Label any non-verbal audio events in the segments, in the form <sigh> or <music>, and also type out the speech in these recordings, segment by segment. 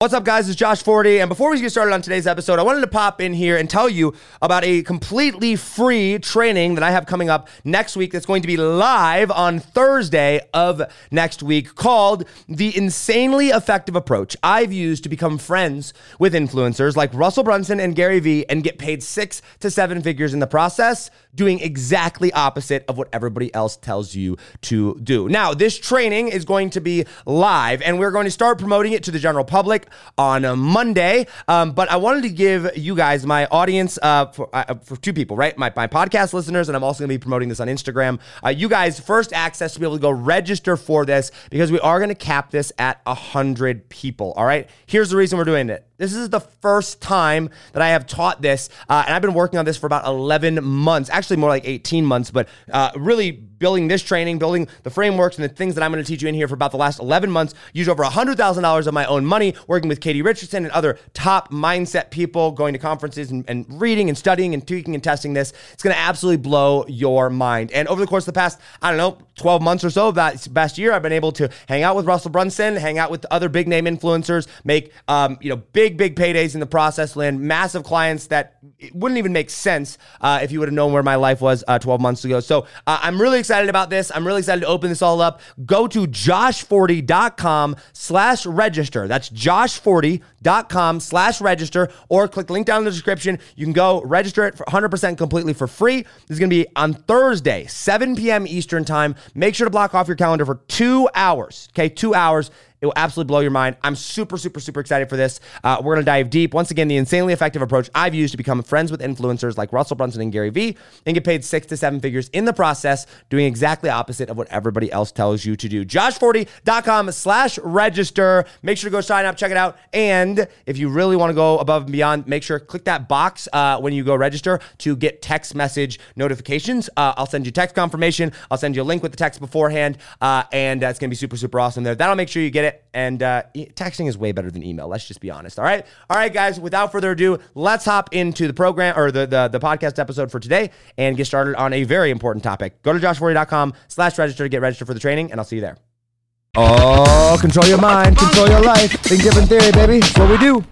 What's up, guys? It's Josh Forti. And before we get started on today's episode, I wanted to pop in here and tell you about a completely free training that I have coming up next week that's going to be live on Thursday of next week called The Insanely Effective Approach I've Used to Become Friends with Influencers like Russell Brunson and Gary Vee and get paid six to seven figures in the process, doing exactly opposite of what everybody else tells you to do. Now, this training is going to be live and we're going to start promoting it to the general public on a Monday. Um, but I wanted to give you guys, my audience, uh, for, uh, for two people, right? My, my podcast listeners, and I'm also going to be promoting this on Instagram. Uh, you guys, first access to be able to go register for this because we are going to cap this at 100 people. All right. Here's the reason we're doing it. This is the first time that I have taught this, uh, and I've been working on this for about 11 months, actually more like 18 months, but uh, really building this training, building the frameworks and the things that I'm going to teach you in here for about the last 11 months. Used over $100,000 of my own money working with Katie Richardson and other top mindset people, going to conferences and, and reading and studying and tweaking and testing this. It's going to absolutely blow your mind. And over the course of the past, I don't know, 12 months or so of that past year, I've been able to hang out with Russell Brunson, hang out with other big name influencers, make um, you know big big paydays in the process, land massive clients that wouldn't even make sense uh, if you would have known where my life was uh, 12 months ago. So uh, I'm really excited about this. I'm really excited to open this all up. Go to joshforti.com slash register. That's joshforti.com slash register or click the link down in the description. You can go register it for 100% completely for free. This is going to be on Thursday, 7 p.m. Eastern time. Make sure to block off your calendar for two hours. Okay, two hours. It will absolutely blow your mind. I'm super, super, super excited for this. Uh, we're going to dive deep. Once again, the insanely effective approach I've used to become friends with influencers like Russell Brunson and Gary Vee and get paid six to seven figures in the process, doing exactly opposite of what everybody else tells you to do. JoshForti.com slash register. Make sure to go sign up, check it out. And if you really want to go above and beyond, make sure click that box uh, when you go register to get text message notifications. Uh, I'll send you text confirmation. I'll send you a link with the text beforehand. Uh, and it's going to be super, super awesome there. That'll make sure you get it it. And uh, texting is way better than email. Let's just be honest. All right. All right, guys. Without further ado, let's hop into the program or the, the, the podcast episode for today and get started on a very important topic. Go to joshforti.com slash register to get registered for the training, and I'll see you there. Oh, control your mind, control your life. Think different theory, baby. What we do.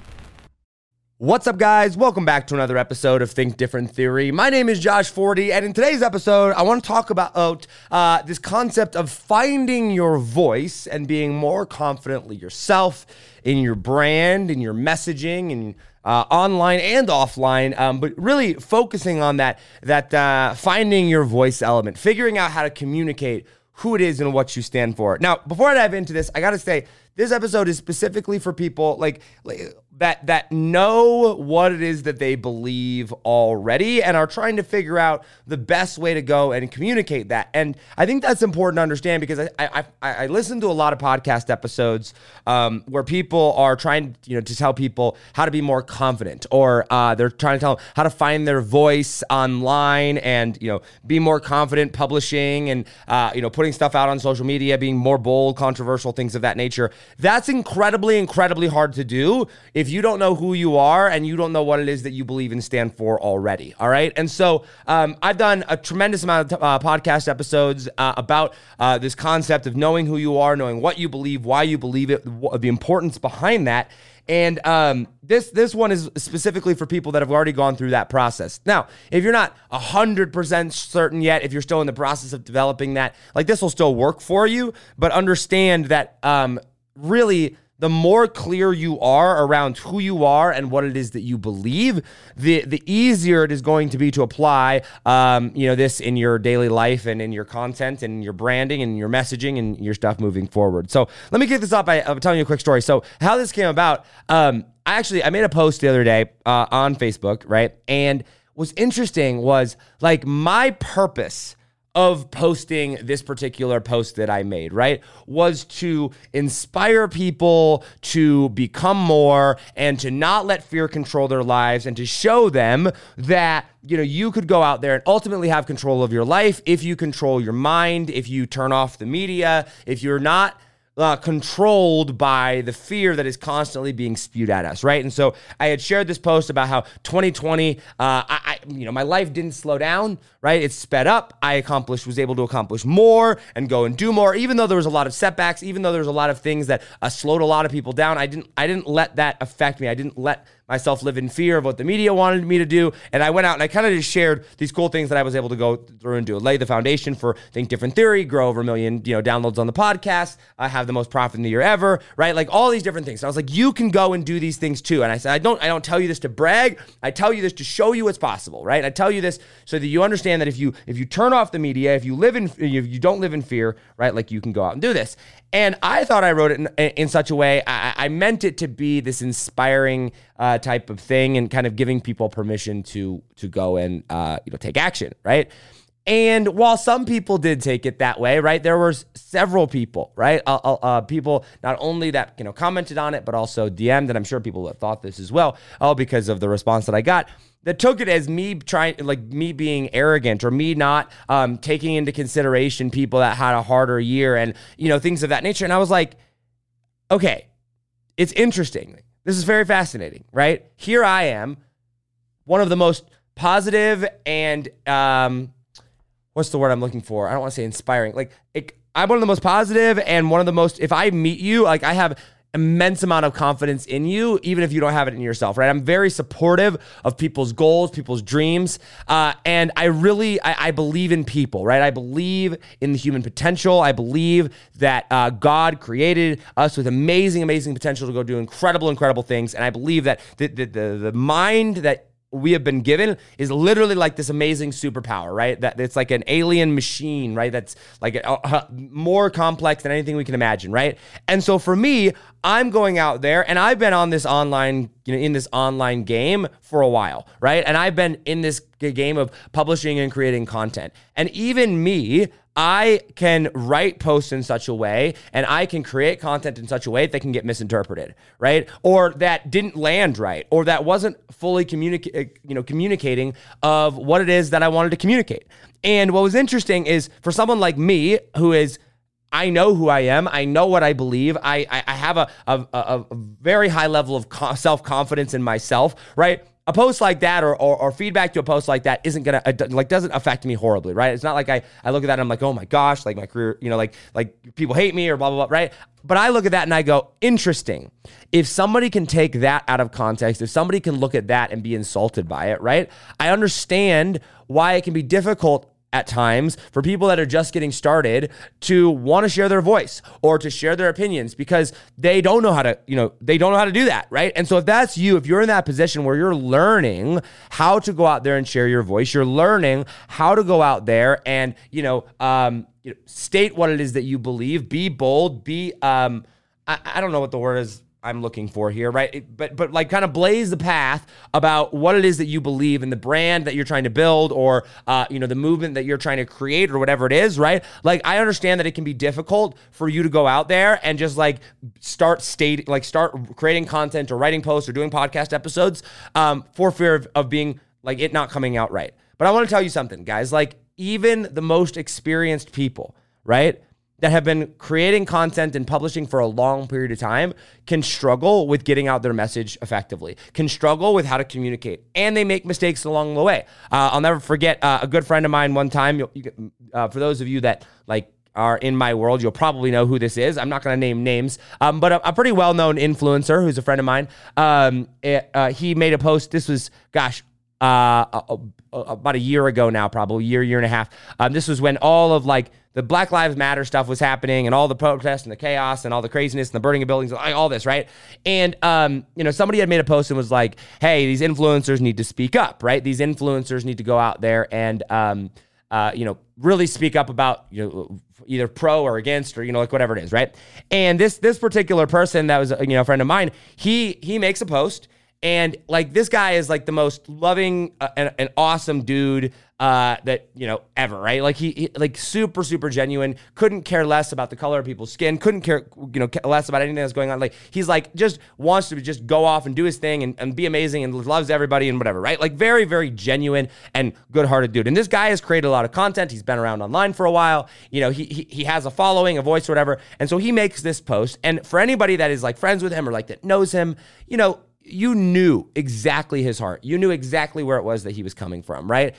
What's up, guys? Welcome back to another episode of Think Different Theory. My name is Josh Forti, and in today's episode, I want to talk about uh, this concept of finding your voice and being more confidently yourself in your brand, in your messaging, and uh, online and offline, um, but really focusing on that that uh, finding your voice element, figuring out how to communicate who it is and what you stand for. Now, before I dive into this, I got to say this episode is specifically for people like, like that that know what it is that they believe already and are trying to figure out the best way to go and communicate that. And I think that's important to understand because I I, I, I listen to a lot of podcast episodes um, where people are trying you know to tell people how to be more confident or uh, they're trying to tell them how to find their voice online and you know be more confident publishing and uh, you know putting stuff out on social media, being more bold, controversial, things of that nature. That's incredibly, incredibly hard to do if you don't know who you are and you don't know what it is that you believe and stand for already. All right. And so um, I've done a tremendous amount of uh, podcast episodes uh, about uh, this concept of knowing who you are, knowing what you believe, why you believe it, the importance behind that. And um, this this one is specifically for people that have already gone through that process. Now, if you're not hundred percent certain yet, if you're still in the process of developing that, like this will still work for you. But understand that um, really the more clear you are around who you are and what it is that you believe, the the easier it is going to be to apply, um, you know, this in your daily life and in your content and your branding and your messaging and your stuff moving forward. So let me kick this off by uh, telling you a quick story. So how this came about, um, I actually I made a post the other day uh, on Facebook, right? And what's interesting was like my purpose of posting this particular post that I made, right? Was to inspire people to become more and to not let fear control their lives and to show them that, you know, you could go out there and ultimately have control of your life if you control your mind, if you turn off the media, if you're not uh, controlled by the fear that is constantly being spewed at us, right? And so I had shared this post about how 2020, uh, I, I, you know, my life didn't slow down, right? It sped up. I accomplished, was able to accomplish more and go and do more, even though there was a lot of setbacks, even though there was a lot of things that uh, slowed a lot of people down. I didn't, I didn't let that affect me. I didn't let myself live in fear of what the media wanted me to do. And I went out and I kind of just shared these cool things that I was able to go through and do. Lay the foundation for Think Different Theory, grow over a million, you know, downloads on the podcast, I have the most profit in the year ever, right? Like all these different things. So I was like, you can go and do these things too. And I said, I don't, I don't tell you this to brag. I tell you this to show you it's possible, right? I tell you this so that you understand that if you if you turn off the media, if you live in if you don't live in fear, right? Like you can go out and do this. And I thought I wrote it in, in such a way, I, I, meant it to be this inspiring uh, type of thing and kind of giving people permission to to go and uh, you know take action, right? And while some people did take it that way, right, there were several people, right, uh, uh, uh, people not only that you know commented on it, but also DM'd, and I'm sure people thought this as well, all because of the response that I got that took it as me trying like me being arrogant or me not um, taking into consideration people that had a harder year and you know things of that nature. And i was like okay it's interesting this is very fascinating right? Here i am one of the most positive and um, what's the word i'm looking for? I don't want to say inspiring. Like it, i'm one of the most positive and one of the most if i meet you like i have immense amount of confidence in you, even if you don't have it in yourself, right? I'm very supportive of people's goals, people's dreams. Uh, and I really, I, I, believe in people, right? I believe in the human potential. I believe that uh, God created us with amazing, amazing potential to go do incredible, incredible things. And I believe that the, the, the, the mind that we have been given is literally like this amazing superpower, right? That it's like an alien machine, right? That's like a, more complex than anything we can imagine, right? And so for me, I'm going out there and I've been on this online, you know, in this online game for a while, right? And I've been in this game of publishing and creating content. And even me, I can write posts in such a way and I can create content in such a way that can get misinterpreted, right? Or that didn't land right, or that wasn't fully communicate, uh, you know, communicating of what it is that I wanted to communicate. And what was interesting is for someone like me who is I know who I am. I know what I believe. I I, I have a, a, a very high level of self confidence in myself, right? A post like that or, or, or, feedback to a post like that isn't gonna like doesn't affect me horribly right? It's not like I, I look at that and i'm like oh my gosh like my career you know like like people hate me or blah blah blah right? But i look at that and i go interesting. If somebody can take that out of context if somebody can look at that and be insulted by it right? I understand why it can be difficult at times for people that are just getting started to want to share their voice or to share their opinions because they don't know how to, you know, they don't know how to do that, right? And so if that's you, if you're in that position where you're learning how to go out there and share your voice, you're learning how to go out there and, you know, um, you know, state what it is that you believe, be bold, be um I, I don't know what the word is I'm looking for here, right? But but like kind of blaze the path about what it is that you believe in the brand that you're trying to build, or uh, you know the movement that you're trying to create, or whatever it is, right? Like I understand that it can be difficult for you to go out there and just like start state like start creating content or writing posts or doing podcast episodes um, for fear of, of being like it not coming out right. But I want to tell you something, guys. Like even the most experienced people, right? That have been creating content and publishing for a long period of time can struggle with getting out their message effectively, can struggle with how to communicate, and they make mistakes along the way. Uh, I'll never forget uh, a good friend of mine one time. You, you, uh, for those of you that like are in my world, you'll probably know who this is. I'm not going to name names, um, but a, a, pretty well known influencer who's a friend of mine. Um, it, uh, he made a post. This was, gosh, uh, about a year ago now, probably a year, year and a half. Um, this was when all of like the Black Lives Matter stuff was happening and all the protests and the chaos and all the craziness and the burning of buildings, all this, right? And, um, you know, somebody had made a post and was like, hey, these influencers need to speak up, right? These influencers need to go out there and, um, uh, you know, really speak up about, you know, either pro or against or, you know, like whatever it is, right? And this, this particular person that was, you know, a friend of mine, he, he makes a post and like this guy is like the most loving uh, and, and awesome dude uh, that you know ever, right? Like he, he, like super super genuine. Couldn't care less about the color of people's skin. Couldn't care you know less about anything that's going on. Like he's like just wants to just go off and do his thing and, and be amazing and loves everybody and whatever, right? Like very very genuine and good hearted dude. And this guy has created a lot of content. He's been around online for a while. You know he, he he has a following, a voice, or whatever. And so he makes this post. And for anybody that is like friends with him or like that knows him, you know you knew exactly his heart. You knew exactly where it was that he was coming from, right?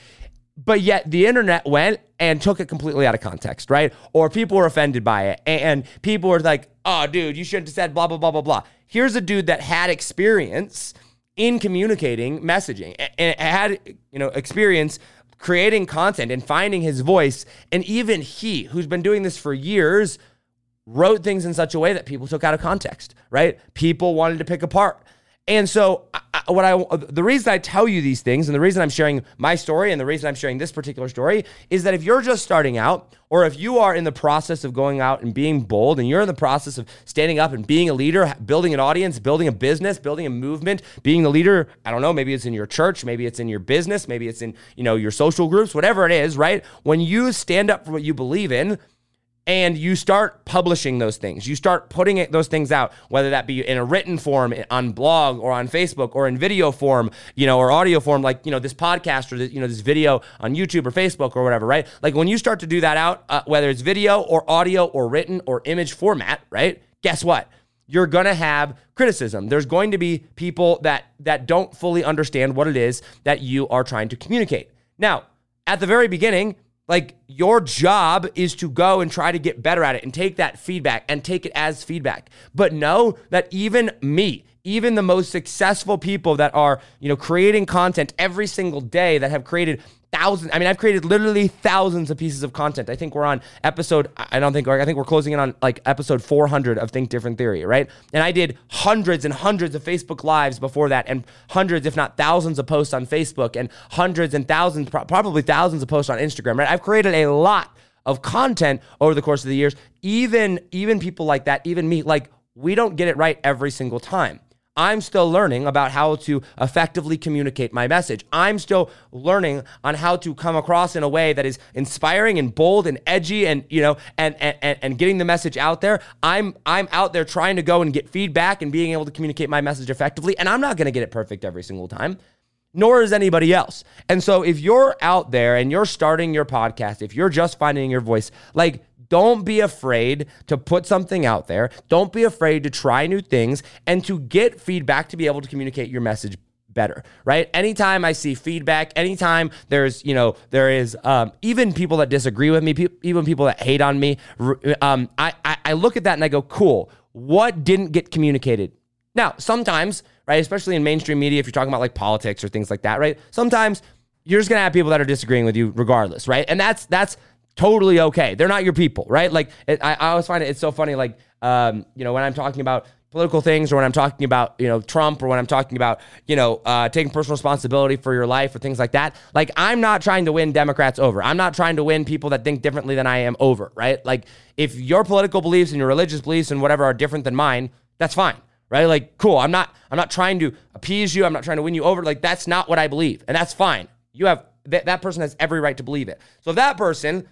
but yet the internet went and took it completely out of context, right? Or people were offended by it. And people were like, oh, dude, you shouldn't have said blah, blah, blah, blah, blah. Here's a dude that had experience in communicating messaging and had, you know, experience creating content and finding his voice. And even he, who's been doing this for years, wrote things in such a way that people took out of context, right? People wanted to pick apart. And so, I, what I the reason I tell you these things, and the reason I'm sharing my story, and the reason I'm sharing this particular story, is that if you're just starting out, or if you are in the process of going out and being bold, and you're in the process of standing up and being a leader, building an audience, building a business, building a movement, being the leader, I don't know, maybe it's in your church, maybe it's in your business, maybe it's in you know your social groups, whatever it is, right? When you stand up for what you believe in and you start publishing those things. You start putting it, those things out, whether that be in a written form on blog or on Facebook or in video form, you know, or audio form, like you know this podcast or you know this video on YouTube or Facebook or whatever, right? Like when you start to do that out, uh, whether it's video or audio or written or image format, right? Guess what? You're gonna have criticism. There's going to be people that that don't fully understand what it is that you are trying to communicate. Now, at the very beginning, like your job is to go and try to get better at it and take that feedback and take it as feedback. But know that even me, even the most successful people that are, you know, creating content every single day that have created thousands. I mean, I've created literally thousands of pieces of content. I think we're on episode. I don't think. I think we're closing in on like episode 400 of Think Different Theory, right? And I did hundreds and hundreds of Facebook lives before that, and hundreds, if not thousands, of posts on Facebook, and hundreds and thousands, probably thousands of posts on Instagram, right? I've created a lot of content over the course of the years. Even even people like that, even me, like we don't get it right every single time. I'm still learning about how to effectively communicate my message. I'm still learning on how to come across in a way that is inspiring and bold and edgy and you know and and, and getting the message out there. I'm I'm out there trying to go and get feedback and being able to communicate my message effectively and I'm not going to get it perfect every single time nor is anybody else. And so if you're out there and you're starting your podcast, if you're just finding your voice, like don't be afraid to put something out there. Don't be afraid to try new things and to get feedback to be able to communicate your message better, right? Anytime I see feedback, anytime there's, you know, there is um, even people that disagree with me, pe- even people that hate on me, um, I, I, I look at that and I go, cool, what didn't get communicated? Now, sometimes, right, especially in mainstream media, if you're talking about like politics or things like that, right? Sometimes you're just gonna have people that are disagreeing with you regardless, right? And that's that's totally okay. They're not your people, right? Like it, I, I, always find it it's so funny. Like um, you know when I'm talking about political things or when I'm talking about you know Trump or when I'm talking about you know uh, taking personal responsibility for your life or things like that. Like I'm not trying to win Democrats over. I'm not trying to win people that think differently than I am over, right? Like if your political beliefs and your religious beliefs and whatever are different than mine, that's fine right like cool i'm not i'm not trying to appease you i'm not trying to win you over like that's not what i believe and that's fine you have that, that person has every right to believe it so if that person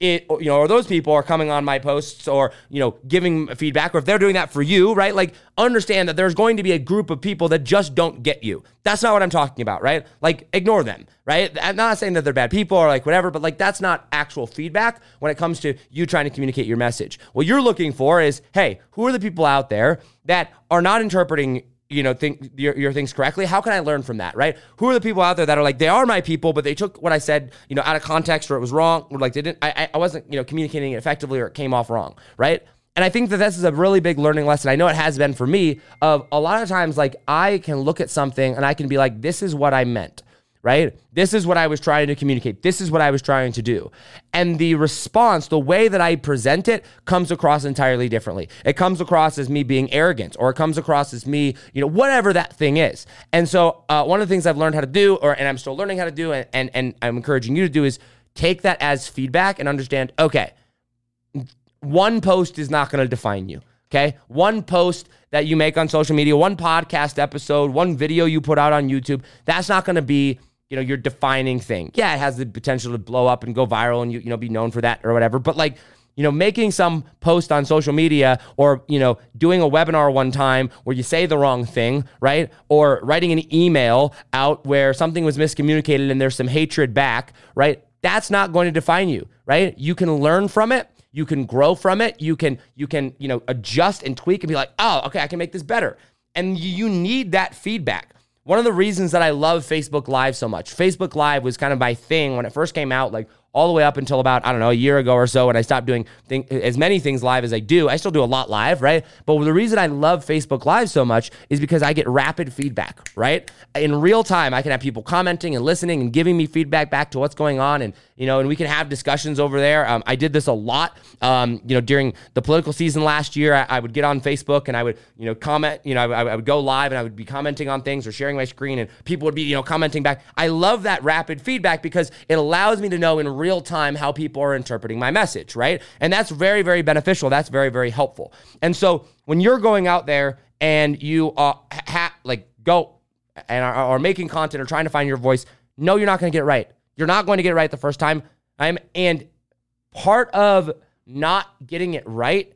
it you know or those people are coming on my posts or you know giving feedback or if they're doing that for you right like understand that there's going to be a group of people that just don't get you. That's not what i'm talking about right? Like ignore them right? I'm not saying that they're bad people or like whatever but like that's not actual feedback when it comes to you trying to communicate your message. What you're looking for is hey who are the people out there that are not interpreting you know think your, your things correctly? How can i learn from that right? Who are the people out there that are like they are my people but they took what i said you know out of context or it was wrong or like they didn't i, I wasn't you know communicating it effectively or it came off wrong right? And i think that this is a really big learning lesson. I know it has been for me of a lot of times like i can look at something and i can be like this is what i meant right? This is what I was trying to communicate. This is what I was trying to do. And the response, the way that I present it, comes across entirely differently. It comes across as me being arrogant, or it comes across as me, you know, whatever that thing is. And so, uh, one of the things I've learned how to do, or and I'm still learning how to do, and, and, and I'm encouraging you to do, is take that as feedback and understand, okay, one post is not going to define you. Okay. One post that you make on social media, one podcast episode, one video you put out on YouTube, that's not going to be you know, your defining thing. Yeah, it has the potential to blow up and go viral and you, you know, be known for that or whatever. But like, you know, making some post on social media or, you know, doing a webinar one time where you say the wrong thing, right? Or writing an email out where something was miscommunicated and there's some hatred back, right? That's not going to define you, right? You can learn from it. You can grow from it. You can, you can, you know, adjust and tweak and be like, oh, okay, I can make this better. And you need that feedback. One of the reasons that I love Facebook Live so much, Facebook Live was kind of my thing when it first came out, like all the way up until about, I don't know, a year ago or so when I stopped doing thing, as many things live as I do. I still do a lot live, right? But the reason I love Facebook Live so much is because I get rapid feedback, right? In real time, I can have people commenting and listening and giving me feedback back to what's going on. And, you know, and we can have discussions over there. Um, I did this a lot, um, you know, during the political season last year. I, I, would get on Facebook and I would, you know, comment, you know, I, I would go live and I would be commenting on things or sharing my screen and people would be, you know, commenting back. I love that rapid feedback because it allows me to know in real time how people are interpreting my message, right? And that's very, very beneficial. That's very, very helpful. And so when you're going out there and you are ha- like go and are, are making content or trying to find your voice, no, you're not going to get it right. You're not going to get it right the first time. I'm and part of not getting it right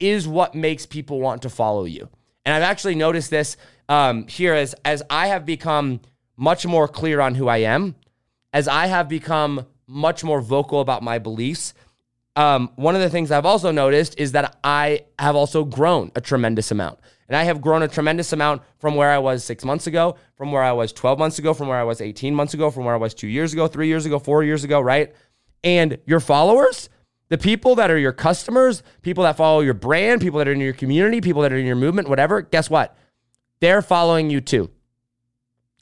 is what makes people want to follow you. And I've actually noticed this um, here as as I have become much more clear on who I am, as I have become much more vocal about my beliefs. Um, one of the things I've also noticed is that I have also grown a tremendous amount. And I have grown a tremendous amount from where I was six months ago, from where I was 12 months ago, from where I was 18 months ago, from where I was two years ago, three years ago, four years ago, right? And your followers, the people that are your customers, people that follow your brand, people that are in your community, people that are in your movement, whatever, guess what? They're following you too.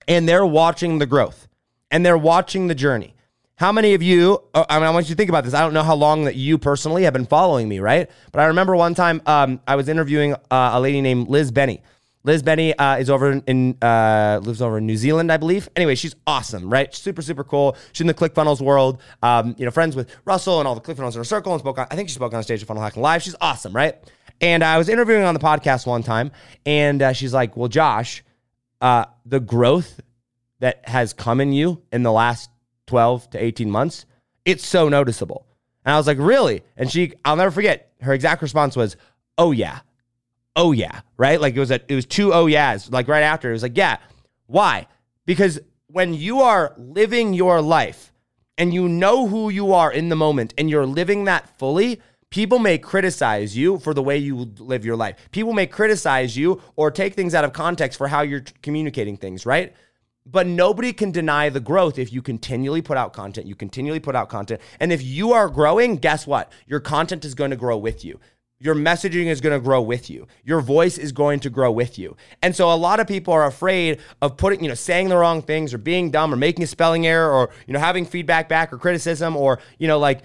And they're watching the growth and they're watching the journey. How many of you, uh, I mean, I want you to think about this. I don't know how long that you personally have been following me, right? But I remember one time um, I was interviewing uh, a lady named Liz Benny. Liz Benny uh, is over in, uh, lives over in New Zealand, I believe. Anyway, she's awesome, right? Super, super cool. She's in the ClickFunnels world. Um, you know, friends with Russell and all the ClickFunnels in her circle, and spoke. On, I think she spoke on stage at Funnel Hacking Live. She's awesome, right? And I was interviewing on the podcast one time, and uh, she's like, "Well, Josh, uh, the growth that has come in you in the last 12 to 18 months, it's so noticeable. And I was like, really? And she, I'll never forget, her exact response was, oh yeah. Oh yeah. Right? Like it was a, it was two oh yeahs. Like right after, it was like, yeah. Why? Because when you are living your life and you know who you are in the moment and you're living that fully, people may criticize you for the way you live your life. People may criticize you or take things out of context for how you're communicating things, right? But nobody can deny the growth if you continually put out content. You continually put out content. And if you are growing, guess what? Your content is going to grow with you. Your messaging is going to grow with you. Your voice is going to grow with you. And so a lot of people are afraid of putting, you know, saying the wrong things or being dumb or making a spelling error or, you know, having feedback back or criticism or, you know, like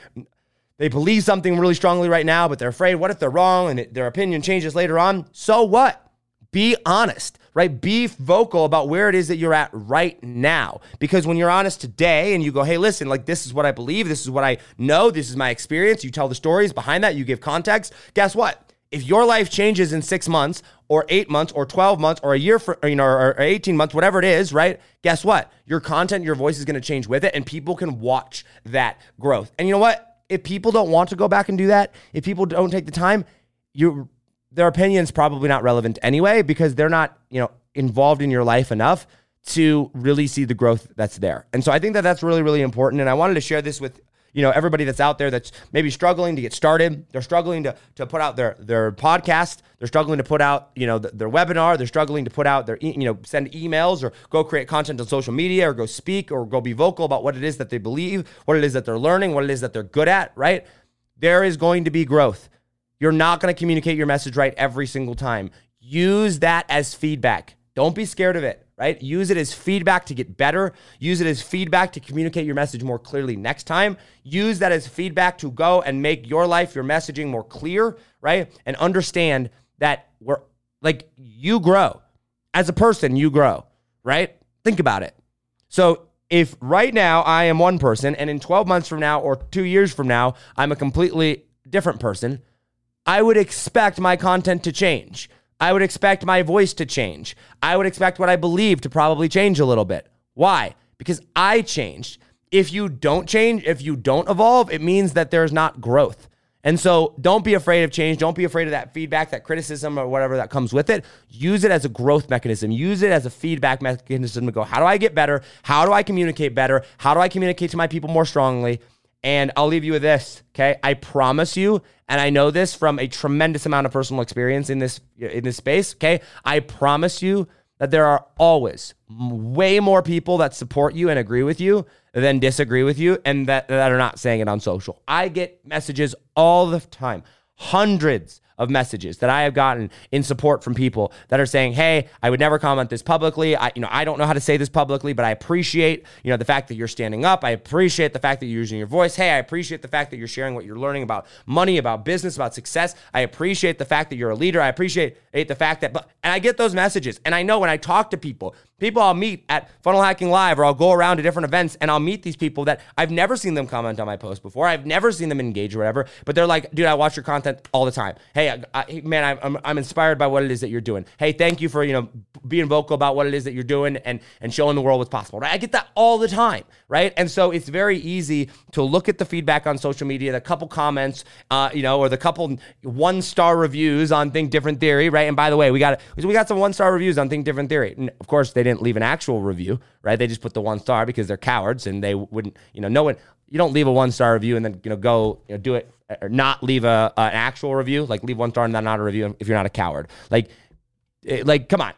they believe something really strongly right now, but they're afraid what if they're wrong and it, their opinion changes later on? So what? Be honest, right? Be vocal about where it is that you're at right now. Because when you're honest today and you go, hey, listen, like this is what I believe, this is what I know, this is my experience, you tell the stories behind that, you give context, guess what? If your life changes in six months or eight months or 12 months or a year for, you know, or 18 months, whatever it is, right? Guess what? Your content, your voice is going to change with it and people can watch that growth. And you know what? If people don't want to go back and do that, if people don't take the time, you their opinion's probably not relevant anyway because they're not, you know, involved in your life enough to really see the growth that's there. And so I think that that's really really important. And I wanted to share this with you know everybody that's out there that's maybe struggling to get started. They're struggling to, to put out their their podcast. They're struggling to put out you know their webinar. They're struggling to put out their you know send emails or go create content on social media or go speak or go be vocal about what it is that they believe what it is that they're learning what it is that they're good at right? There is going to be growth you're not going to communicate your message right every single time. Use that as feedback. Don't be scared of it, right? Use it as feedback to get better. Use it as feedback to communicate your message more clearly next time. Use that as feedback to go and make your life, your messaging more clear, right? And understand that we're like you grow as a person, you grow, right? Think about it. So if right now I am one person and in 12 months from now or two years from now, I'm a completely different person, I would expect my content to change. I would expect my voice to change. I would expect what I believe to probably change a little bit. Why? because I changed. If you don't change, if you don't evolve, it means that there's not growth. And so don't be afraid of change. Don't be afraid of that feedback, that criticism, or whatever that comes with it. Use it as a growth mechanism. Use it as a feedback mechanism to go, how do I get better? How do I communicate better? How do I communicate to my people more strongly? And I'll leave you with this, okay? I promise you, and I know this from a tremendous amount of personal experience in this in this space, okay? I promise you that there are always way more people that support you and agree with you than disagree with you and that, that are not saying it on social. I get messages all the time, hundreds of messages that I have gotten in support from people that are saying, "Hey, I would never comment this publicly. I, you know, I don't know how to say this publicly, but I appreciate, you know, the fact that you're standing up. I appreciate the fact that you're using your voice. Hey, I appreciate the fact that you're sharing what you're learning about money, about business, about success. I appreciate the fact that you're a leader. I appreciate the fact that, but, and I get those messages, and I know when I talk to people, people I'll meet at Funnel Hacking Live, or I'll go around to different events, and I'll meet these people that I've never seen them comment on my post before. I've never seen them engage or whatever, but they're like, "Dude, I watch your content all the time. Hey." I, I, man, I'm, I'm inspired by what it is that you're doing. Hey, thank you for you know being vocal about what it is that you're doing and and showing the world what's possible. Right? I get that all the time, right? And so it's very easy to look at the feedback on social media, the couple comments, uh, you know, or the couple one star reviews on Think Different Theory, right? And by the way, we got we got some one star reviews on Think Different Theory. And of course, they didn't leave an actual review, right? They just put the one star because they're cowards and they wouldn't, you know, no one. You don't leave a one star review and then you know go you know, do it or not leave a, an actual review, like leave one star and then not a review if you're not a coward. Like, like come on.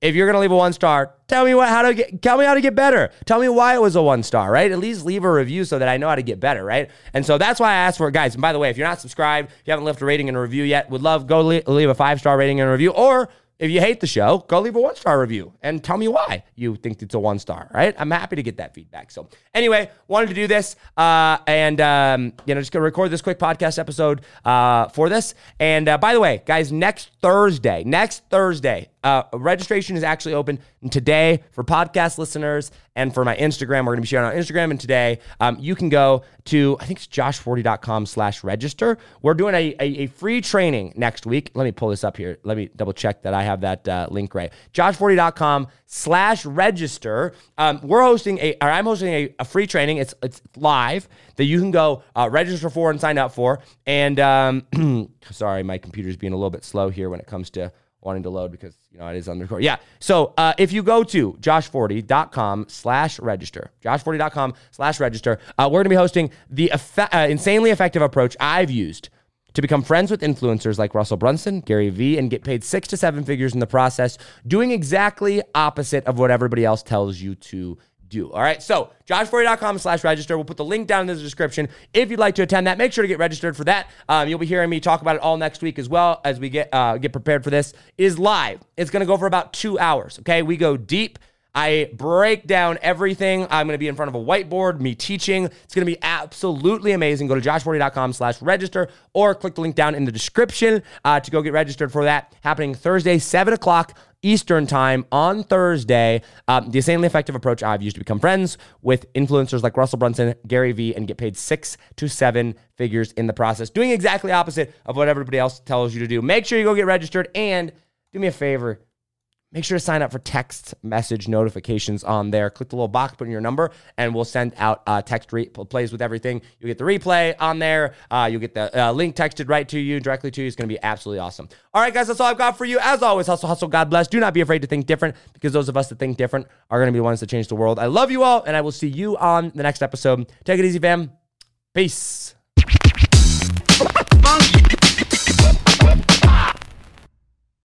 If you're gonna leave a one star, tell me what how to get tell me how to get better. Tell me why it was a one star, right? At least leave a review so that I know how to get better, right? And so that's why I asked for it, guys. And by the way, if you're not subscribed, if you haven't left a rating and a review yet, would love go leave a five star rating and a review or if you hate the show, go leave a one star review and tell me why you think it's a one star, right? I'm happy to get that feedback. So, anyway, wanted to do this uh, and, um, you know, just gonna record this quick podcast episode uh, for this. And uh, by the way, guys, next Thursday, next Thursday, uh, registration is actually open today for podcast listeners and for my Instagram. We're going to be sharing on Instagram. And today, um, you can go to, I think it's joshforti.com slash register. We're doing a, a, a, free training next week. Let me pull this up here. Let me double check that I have that uh, link right. joshforti.com slash register. Um, we're hosting a, or I'm hosting a, a, free training. It's, it's live that you can go uh, register for and sign up for. And um, <clears throat> sorry, my computer's being a little bit slow here when it comes to wanting to load because you know it is on the record. Yeah. So uh, if you go to joshforti.com slash register, joshforti.com slash register, uh, we're gonna be hosting the effe- uh, insanely effective approach I've used to become friends with influencers like Russell Brunson, Gary Vee, and get paid six to seven figures in the process, doing exactly opposite of what everybody else tells you to do. All right. So joshforti.com slash register. We'll put the link down in the description. If you'd like to attend that, make sure to get registered for that. Um, you'll be hearing me talk about it all next week as well as we get uh, get prepared for this. Is live. It's going to go for about two hours. Okay. We go deep. I break down everything. I'm going to be in front of a whiteboard, me teaching. It's going to be absolutely amazing. Go to joshforti.com slash register or click the link down in the description uh, to go get registered for that. Happening Thursday, 7 o'clock Eastern time on Thursday. Um, the insanely effective approach I've used to become friends with influencers like Russell Brunson, Gary Vee, and get paid six to seven figures in the process, doing exactly opposite of what everybody else tells you to do. Make sure you go get registered and do me a favor Make sure to sign up for text message notifications on there. Click the little box, put in your number, and we'll send out uh, text replays with everything. You get the replay on there. Uh, you'll get the uh, link texted right to you, directly to you. It's going to be absolutely awesome. All right, guys, that's all I've got for you. As always, hustle, hustle, God bless. Do not be afraid to think different because those of us that think different are going to be the ones that change the world. I love you all, and I will see you on the next episode. Take it easy, fam. Peace.